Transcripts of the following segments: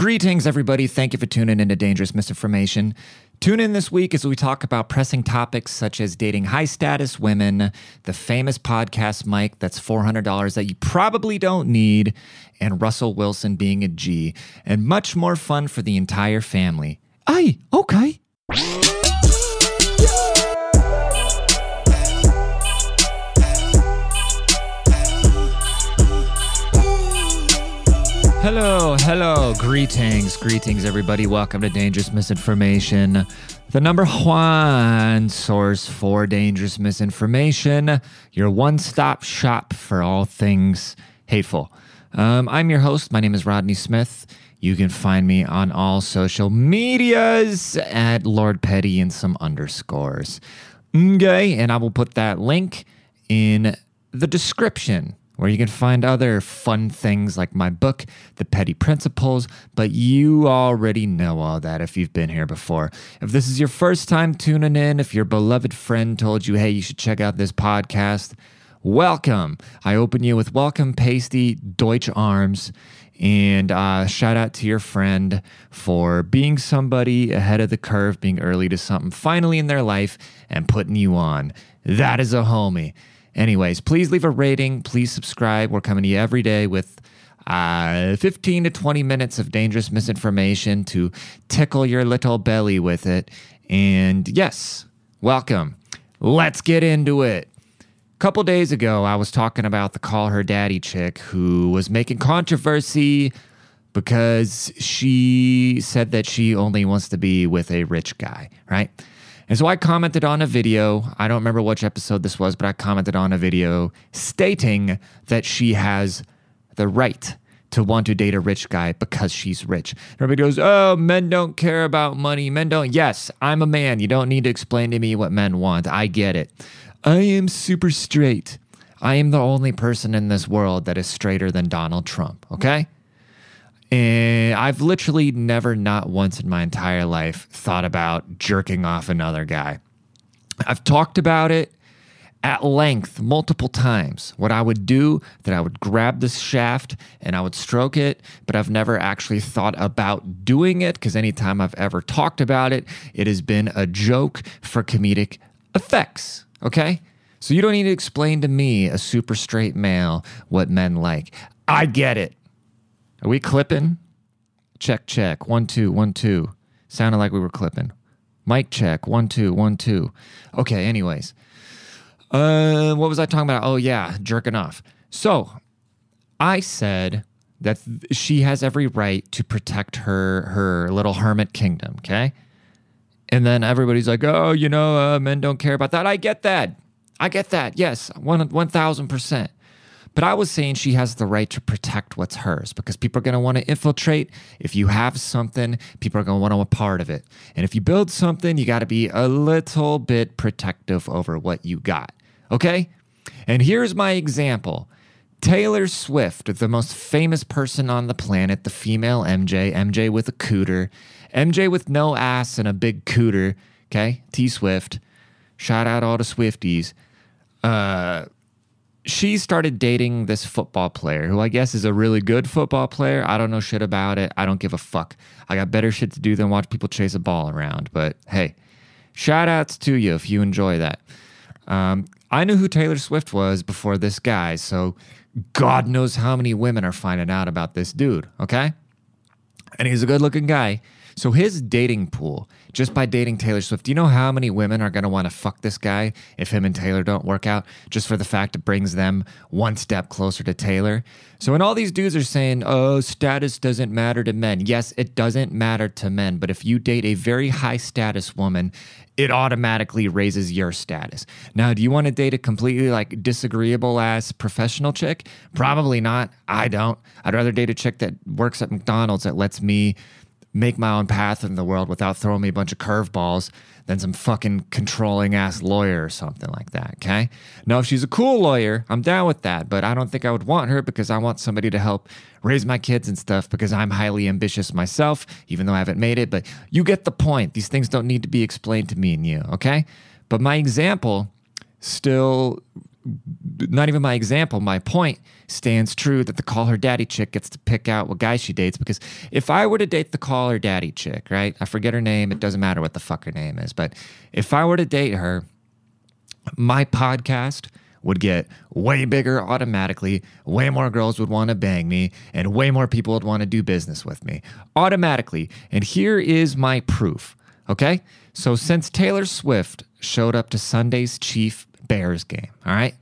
Greetings, everybody. Thank you for tuning into Dangerous Misinformation. Tune in this week as we talk about pressing topics such as dating high status women, the famous podcast mic that's $400 that you probably don't need, and Russell Wilson being a G, and much more fun for the entire family. Aye, okay. Hello, hello, greetings, greetings, everybody. Welcome to Dangerous Misinformation, the number one source for dangerous misinformation, your one stop shop for all things hateful. Um, I'm your host. My name is Rodney Smith. You can find me on all social medias at Lord Petty and some underscores. Okay, and I will put that link in the description where you can find other fun things like my book, The Petty Principles, but you already know all that if you've been here before. If this is your first time tuning in, if your beloved friend told you, hey, you should check out this podcast, welcome. I open you with welcome, pasty, Deutsch arms. And uh, shout out to your friend for being somebody ahead of the curve, being early to something finally in their life, and putting you on. That is a homie. Anyways, please leave a rating. Please subscribe. We're coming to you every day with uh, 15 to 20 minutes of dangerous misinformation to tickle your little belly with it. And yes, welcome. Let's get into it. A couple days ago, I was talking about the call her daddy chick who was making controversy because she said that she only wants to be with a rich guy, right? And so I commented on a video. I don't remember which episode this was, but I commented on a video stating that she has the right to want to date a rich guy because she's rich. Everybody goes, Oh, men don't care about money. Men don't. Yes, I'm a man. You don't need to explain to me what men want. I get it. I am super straight. I am the only person in this world that is straighter than Donald Trump. Okay. And I've literally never, not once in my entire life, thought about jerking off another guy. I've talked about it at length multiple times. What I would do, that I would grab this shaft and I would stroke it, but I've never actually thought about doing it because anytime I've ever talked about it, it has been a joke for comedic effects. Okay? So you don't need to explain to me, a super straight male, what men like. I get it. Are we clipping? Check, check. One, two, one, two. Sounded like we were clipping. Mic check. One, two, one, two. Okay, anyways. Uh, what was I talking about? Oh, yeah, jerking off. So I said that th- she has every right to protect her her little hermit kingdom, okay? And then everybody's like, oh, you know, uh, men don't care about that. I get that. I get that. Yes, one, 1000%. But I was saying she has the right to protect what's hers because people are going to want to infiltrate. If you have something, people are going to want to a part of it. And if you build something, you got to be a little bit protective over what you got. Okay? And here's my example. Taylor Swift, the most famous person on the planet, the female MJ, MJ with a cooter, MJ with no ass and a big cooter, okay? T Swift. Shout out all the Swifties. Uh, she started dating this football player who I guess is a really good football player. I don't know shit about it. I don't give a fuck. I got better shit to do than watch people chase a ball around. But hey, shout outs to you if you enjoy that. Um, I knew who Taylor Swift was before this guy, so God knows how many women are finding out about this dude, okay? And he's a good looking guy. So his dating pool, just by dating Taylor Swift, do you know how many women are going to want to fuck this guy if him and Taylor don't work out? Just for the fact it brings them one step closer to Taylor. So when all these dudes are saying, "Oh, status doesn't matter to men," yes, it doesn't matter to men. But if you date a very high status woman, it automatically raises your status. Now, do you want to date a completely like disagreeable ass professional chick? Probably not. I don't. I'd rather date a chick that works at McDonald's that lets me make my own path in the world without throwing me a bunch of curveballs than some fucking controlling ass lawyer or something like that. Okay. Now, if she's a cool lawyer, I'm down with that, but I don't think I would want her because I want somebody to help raise my kids and stuff because I'm highly ambitious myself, even though I haven't made it. But you get the point. These things don't need to be explained to me and you. Okay. But my example still not even my example, my point stands true that the call her daddy chick gets to pick out what guy she dates. Because if I were to date the call her daddy chick, right? I forget her name. It doesn't matter what the fuck her name is. But if I were to date her, my podcast would get way bigger automatically. Way more girls would want to bang me, and way more people would want to do business with me automatically. And here is my proof. Okay. So since Taylor Swift showed up to Sunday's Chief Bears game, all right,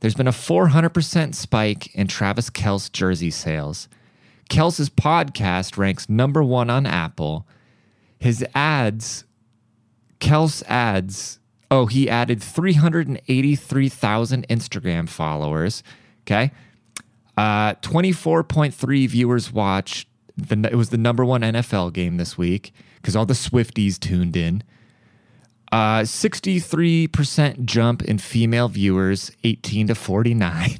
there's been a 400% spike in Travis Kelce jersey sales. Kelce's podcast ranks number one on Apple. His ads, Kelce ads, oh, he added 383,000 Instagram followers. Okay. Uh, 24.3 viewers watched. The, it was the number one NFL game this week because all the Swifties tuned in. Uh, 63% jump in female viewers, 18 to 49.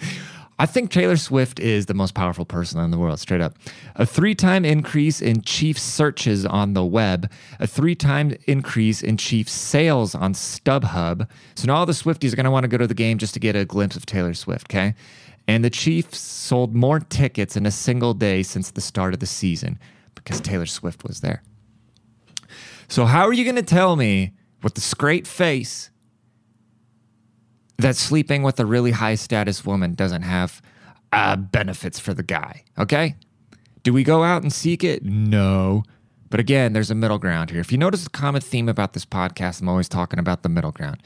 I think Taylor Swift is the most powerful person in the world, straight up. A three time increase in Chiefs searches on the web, a three time increase in Chiefs sales on StubHub. So now all the Swifties are going to want to go to the game just to get a glimpse of Taylor Swift, okay? And the Chiefs sold more tickets in a single day since the start of the season because Taylor Swift was there. So, how are you going to tell me with the straight face that sleeping with a really high status woman doesn't have uh, benefits for the guy? Okay. Do we go out and seek it? No. But again, there's a middle ground here. If you notice a common theme about this podcast, I'm always talking about the middle ground.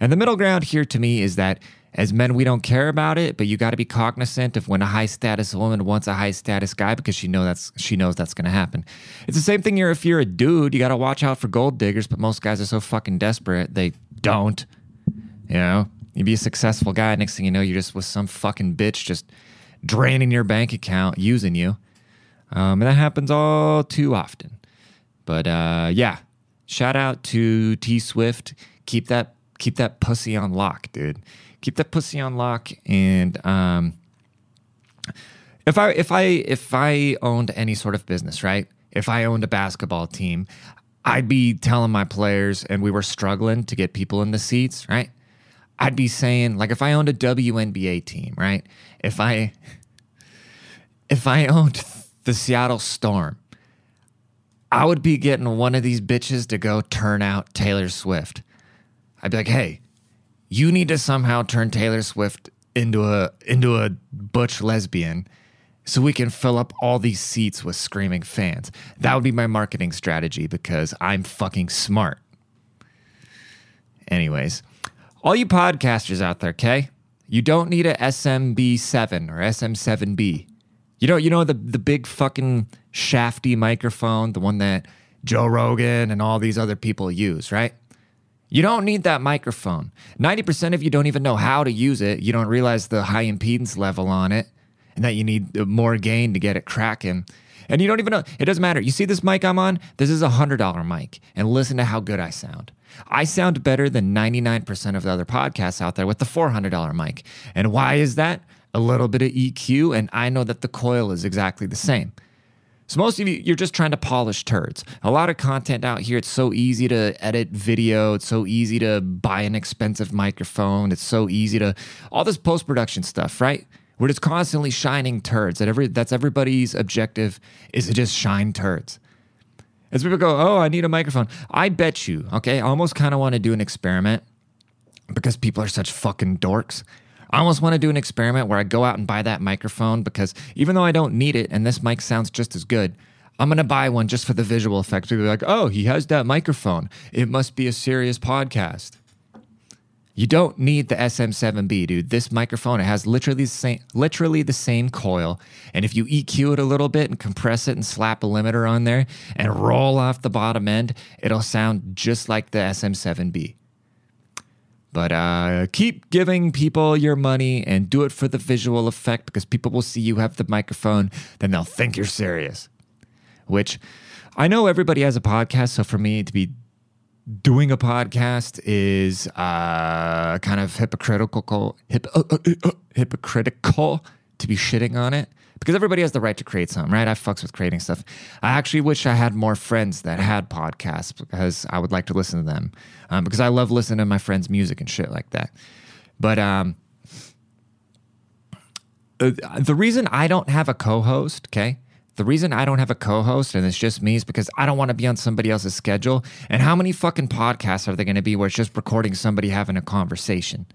And the middle ground here to me is that as men, we don't care about it, but you got to be cognizant of when a high status woman wants a high status guy because she know that's she knows that's going to happen. It's the same thing here if you're a dude, you got to watch out for gold diggers, but most guys are so fucking desperate they don't. You know, you be a successful guy, next thing you know, you're just with some fucking bitch just draining your bank account, using you. Um, and that happens all too often. But uh, yeah, shout out to T Swift. Keep that keep that pussy on lock, dude keep that pussy on lock. And um, if I if I if I owned any sort of business, right? If I owned a basketball team, I'd be telling my players, and we were struggling to get people in the seats, right? I'd be saying, like, if I owned a WNBA team, right? If I if I owned the Seattle Storm, I would be getting one of these bitches to go turn out Taylor Swift. I'd be like, hey, you need to somehow turn Taylor Swift into a into a butch lesbian so we can fill up all these seats with screaming fans. That would be my marketing strategy because I'm fucking smart. Anyways, all you podcasters out there, okay? You don't need a SMB7 or SM7B. You know, you know the the big fucking shafty microphone, the one that Joe Rogan and all these other people use, right? You don't need that microphone. 90% of you don't even know how to use it. You don't realize the high impedance level on it and that you need uh, more gain to get it cracking. And you don't even know. It doesn't matter. You see this mic I'm on? This is a $100 mic. And listen to how good I sound. I sound better than 99% of the other podcasts out there with the $400 mic. And why is that? A little bit of EQ, and I know that the coil is exactly the same. So most of you, you're just trying to polish turds. A lot of content out here. It's so easy to edit video. It's so easy to buy an expensive microphone. It's so easy to all this post production stuff, right? We're just constantly shining turds. That every that's everybody's objective is to just shine turds. As people go, oh, I need a microphone. I bet you, okay, I almost kind of want to do an experiment because people are such fucking dorks. I almost want to do an experiment where I go out and buy that microphone because even though I don't need it and this mic sounds just as good, I'm going to buy one just for the visual effects. People be like, oh, he has that microphone. It must be a serious podcast. You don't need the SM7B, dude. This microphone it has literally the same, literally the same coil, and if you EQ it a little bit and compress it and slap a limiter on there and roll off the bottom end, it'll sound just like the SM7B. But uh, keep giving people your money and do it for the visual effect because people will see you have the microphone, then they'll think you're serious. Which I know everybody has a podcast, so for me to be doing a podcast is uh, kind of hypocritical, hip, uh, uh, uh, hypocritical to be shitting on it because everybody has the right to create something, right? I fucks with creating stuff. I actually wish I had more friends that had podcasts because I would like to listen to them um, because I love listening to my friends' music and shit like that. But um, uh, the reason I don't have a co-host, okay, the reason I don't have a co-host and it's just me is because I don't want to be on somebody else's schedule. And how many fucking podcasts are there going to be where it's just recording somebody having a conversation?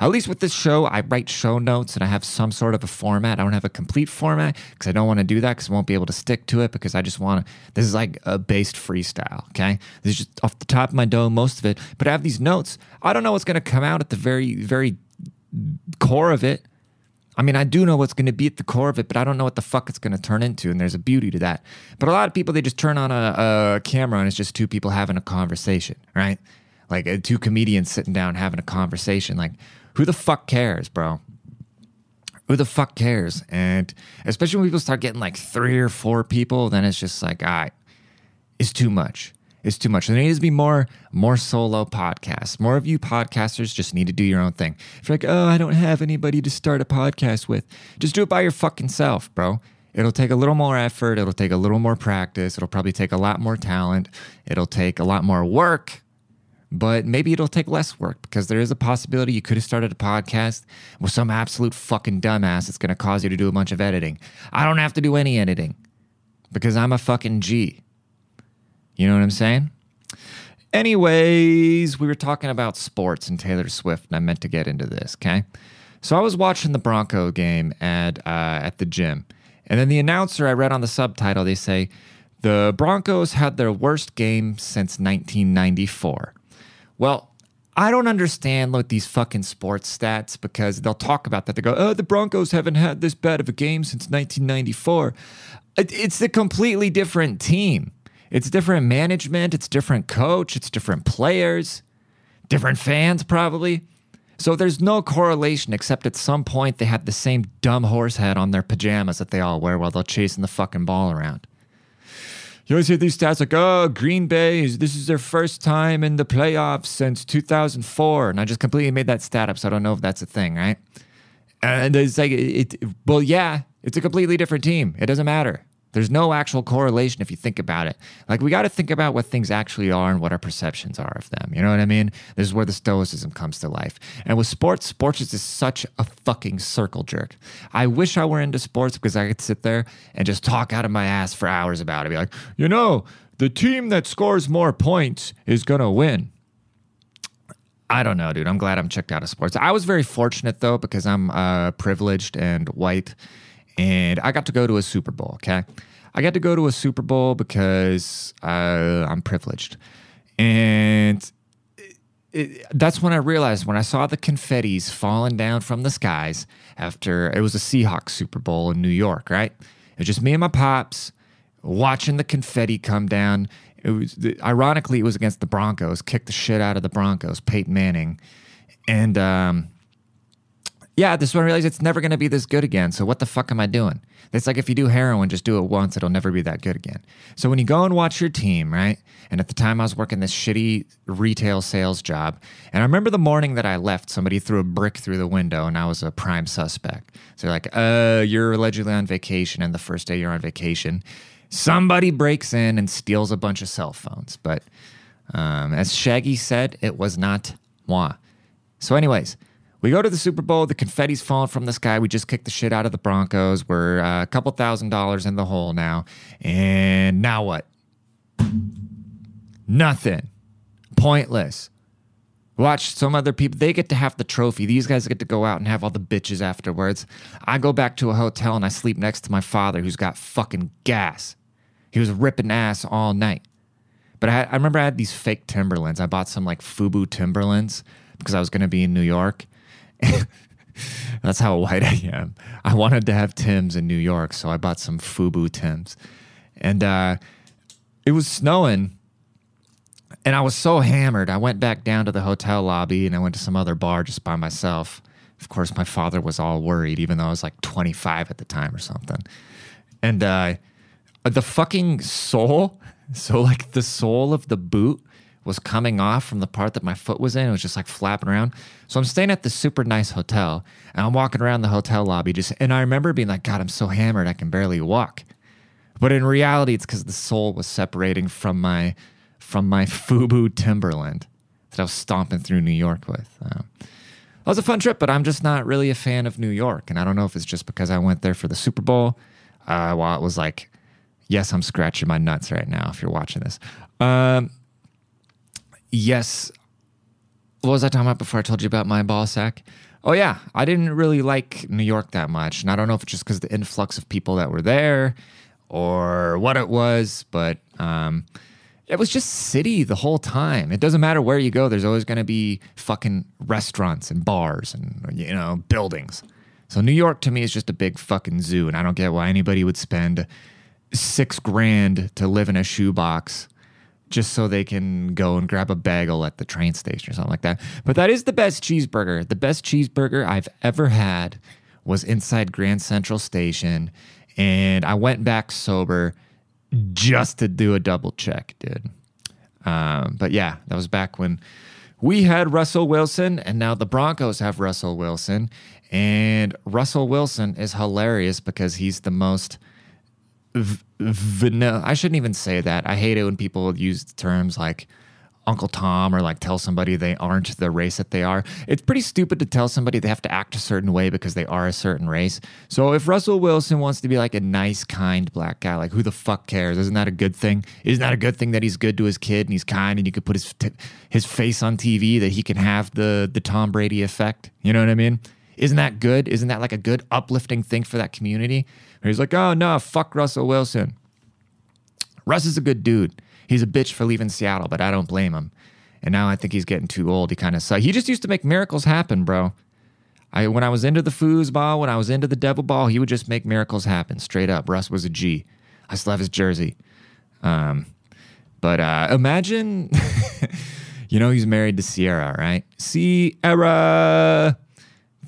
At least with this show, I write show notes and I have some sort of a format. I don't have a complete format because I don't want to do that because I won't be able to stick to it because I just want to. This is like a based freestyle, okay? This is just off the top of my dome, most of it. But I have these notes. I don't know what's going to come out at the very, very core of it. I mean, I do know what's going to be at the core of it, but I don't know what the fuck it's going to turn into. And there's a beauty to that. But a lot of people, they just turn on a, a camera and it's just two people having a conversation, right? Like uh, two comedians sitting down having a conversation. Like, who the fuck cares, bro? Who the fuck cares? And especially when people start getting like three or four people, then it's just like, right, it's too much It's too much. There needs to be more more solo podcasts. More of you podcasters just need to do your own thing. If you're like, oh, I don't have anybody to start a podcast with, just do it by your fucking self, bro. It'll take a little more effort. It'll take a little more practice. It'll probably take a lot more talent. It'll take a lot more work, but maybe it'll take less work because there is a possibility you could have started a podcast with some absolute fucking dumbass that's going to cause you to do a bunch of editing. I don't have to do any editing because I'm a fucking G. You know what I'm saying? Anyways, we were talking about sports and Taylor Swift, and I meant to get into this, okay? So I was watching the Bronco game at uh, at the gym, and then the announcer I read on the subtitle they say the Broncos had their worst game since 1994. Well, I don't understand like these fucking sports stats because they'll talk about that. They go, "Oh, the Broncos haven't had this bad of a game since 1994." It's a completely different team. It's different management, it's different coach, it's different players, different fans, probably. So there's no correlation except at some point they had the same dumb horse head on their pajamas that they all wear while they're chasing the fucking ball around. You always hear these stats like, oh, Green Bay, this is their first time in the playoffs since 2004. And I just completely made that stat up, so I don't know if that's a thing, right? And it's like, it, it well, yeah, it's a completely different team. It doesn't matter. There's no actual correlation if you think about it. Like, we got to think about what things actually are and what our perceptions are of them. You know what I mean? This is where the stoicism comes to life. And with sports, sports is just such a fucking circle jerk. I wish I were into sports because I could sit there and just talk out of my ass for hours about it. Be like, you know, the team that scores more points is going to win. I don't know, dude. I'm glad I'm checked out of sports. I was very fortunate though because I'm uh, privileged and white and I got to go to a Super Bowl. Okay, I got to go to a Super Bowl because uh, I'm privileged, and it, it, that's when I realized when I saw the confetti's falling down from the skies after it was a Seahawks Super Bowl in New York. Right, it was just me and my pops watching the confetti come down. It was ironically it was against the Broncos, kicked the shit out of the Broncos, Peyton Manning, and um, yeah, this one realized it's never going to be this good again. So what the fuck am I doing? It's like if you do heroin, just do it once, it'll never be that good again. So when you go and watch your team, right? And at the time I was working this shitty retail sales job, and I remember the morning that I left, somebody threw a brick through the window, and I was a prime suspect. So they're like, "Uh, you're allegedly on vacation, and the first day you're on vacation, somebody breaks in and steals a bunch of cell phones." But um, as Shaggy said, it was not moi. So, anyways. We go to the Super Bowl. The confetti's falling from the sky. We just kicked the shit out of the Broncos. We're uh, a couple thousand dollars in the hole now. And now what? Nothing. Pointless. Watch some other people. They get to have the trophy. These guys get to go out and have all the bitches afterwards. I go back to a hotel and I sleep next to my father who's got fucking gas. He was ripping ass all night. But I, had, I remember I had these fake Timberlands. I bought some like Fubu Timberlands because I was going to be in New York. That's how white I am. I wanted to have Tim's in New York, so I bought some Fubu Tim's. And uh, it was snowing, and I was so hammered. I went back down to the hotel lobby and I went to some other bar just by myself. Of course, my father was all worried, even though I was like 25 at the time or something. And uh, the fucking sole, so like the sole of the boot was coming off from the part that my foot was in. It was just like flapping around. So I'm staying at this super nice hotel and I'm walking around the hotel lobby just and I remember being like, God, I'm so hammered I can barely walk. But in reality, it's because the sole was separating from my from my Fubu Timberland that I was stomping through New York with. Um, was a fun trip, but I'm just not really a fan of New York. And I don't know if it's just because I went there for the Super Bowl. Uh, while it was like, yes, I'm scratching my nuts right now if you're watching this. Um, yes. What was I talking about before I told you about my ball sack? Oh, yeah. I didn't really like New York that much. And I don't know if it's just because the influx of people that were there or what it was, but um, it was just city the whole time. It doesn't matter where you go, there's always going to be fucking restaurants and bars and, you know, buildings. So New York to me is just a big fucking zoo, and I don't get why anybody would spend six grand to live in a shoebox just so they can go and grab a bagel at the train station or something like that. But that is the best cheeseburger. The best cheeseburger I've ever had was inside Grand Central Station, and I went back sober just to do a double check, dude. Um, but yeah, that was back when we had Russell Wilson, and now the Broncos have Russell Wilson. And Russell Wilson is hilarious because he's the most vanilla. I shouldn't even say that. I hate it when people use terms like Uncle Tom or like tell somebody they aren't the race that they are. It's pretty stupid to tell somebody they have to act a certain way because they are a certain race. So if Russell Wilson wants to be like a nice, kind black guy, like who the fuck cares? Isn't that a good thing? Isn't that a good thing that he's good to his kid and he's kind and you could put his t- his face on TV that he can have the the Tom Brady effect? You know what I mean? Isn't that good? Isn't that like a good uplifting thing for that community? Where he's like, oh no, fuck Russell Wilson. Russ is a good dude. He's a bitch for leaving Seattle, but I don't blame him. And now I think he's getting too old. He kind of sucks. He just used to make miracles happen, bro. I when I was into the foosball, when I was into the devil ball, he would just make miracles happen straight up. Russ was a G. I still have his jersey. Um, but uh, imagine, you know, he's married to Sierra, right? Ciara.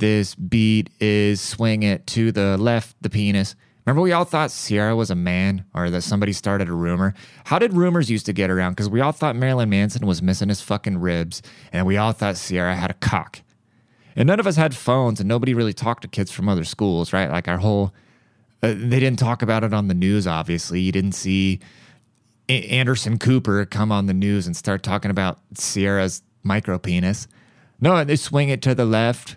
This beat is swing it to the left, the penis. Remember, we all thought Ciara was a man or that somebody started a rumor? How did rumors used to get around? Because we all thought Marilyn Manson was missing his fucking ribs, and we all thought Ciara had a cock. And none of us had phones, and nobody really talked to kids from other schools, right? Like our whole, uh, they didn't talk about it on the news, obviously. You didn't see A- Anderson Cooper come on the news and start talking about Ciara's micro penis. No, they swing it to the left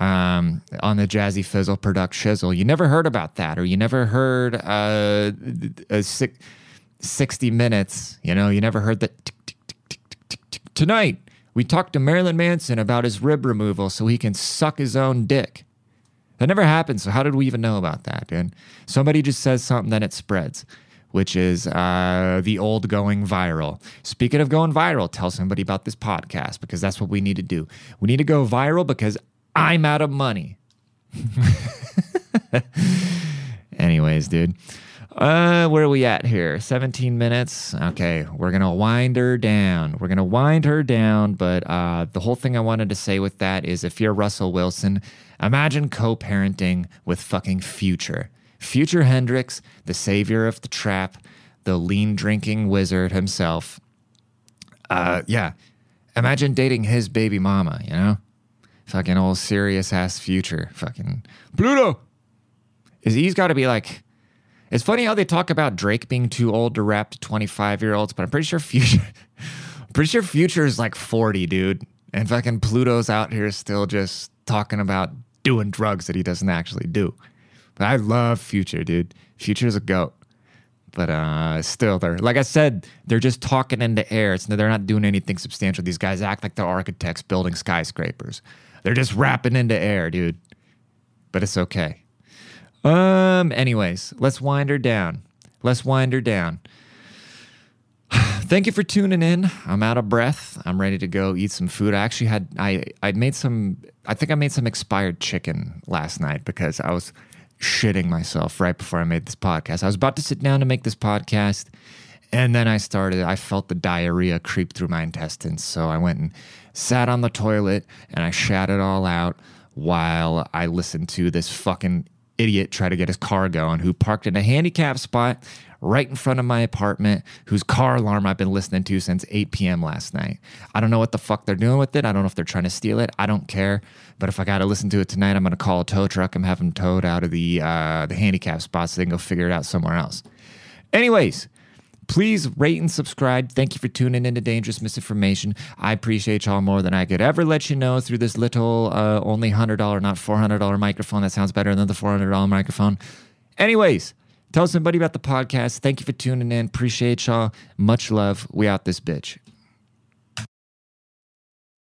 um, on the Jazzy Fizzle product shizzle. You never heard about that, or you never heard uh, a six, 60 minutes. You know, you never heard that. Tonight, we talked to Marilyn Manson about his rib removal so he can suck his own dick. That never happened. So how did we even know about that, dude? Somebody just says something, then it spreads, which is uh, the old going viral. Speaking of going viral, tell somebody about this podcast because that's what we need to do. We need to go viral because I'm out of money. Anyways, dude. Uh, where are we at here? 17 minutes. Okay, we're gonna wind her down. We're gonna wind her down. But uh, the whole thing I wanted to say with that is, if you're Russell Wilson, imagine co-parenting with fucking Future. Future Hendrix, the savior of the trap, the lean drinking wizard himself. Uh, yeah, imagine dating his baby mama. You know, fucking old serious ass Future. Fucking Pluto. Is he's got to be like it's funny how they talk about Drake being too old to rap to 25 year olds, but I'm pretty sure Future, pretty sure Future is like 40, dude. And fucking Pluto's out here still just talking about doing drugs that he doesn't actually do. But I love Future, dude. Future's a goat. But uh, still, they're like I said, they're just talking into air. It's, no they're not doing anything substantial. These guys act like they're architects building skyscrapers. They're just rapping into air, dude. But it's okay. Um, anyways, let's wind her down. Let's wind her down. Thank you for tuning in. I'm out of breath. I'm ready to go eat some food. I actually had I I made some I think I made some expired chicken last night because I was shitting myself right before I made this podcast. I was about to sit down to make this podcast and then I started I felt the diarrhea creep through my intestines. So I went and sat on the toilet and I shat it all out while I listened to this fucking idiot try to get his car going who parked in a handicap spot right in front of my apartment, whose car alarm I've been listening to since 8 p.m. last night. I don't know what the fuck they're doing with it. I don't know if they're trying to steal it. I don't care. But if I got to listen to it tonight, I'm going to call a tow truck and have them towed out of the uh, the handicap spot so they can go figure it out somewhere else. Anyways, Please rate and subscribe. Thank you for tuning into Dangerous Misinformation. I appreciate y'all more than I could ever let you know through this little, uh, only $100, not $400 microphone. That sounds better than the $400 microphone. Anyways, tell somebody about the podcast. Thank you for tuning in. Appreciate y'all. Much love. We out this bitch.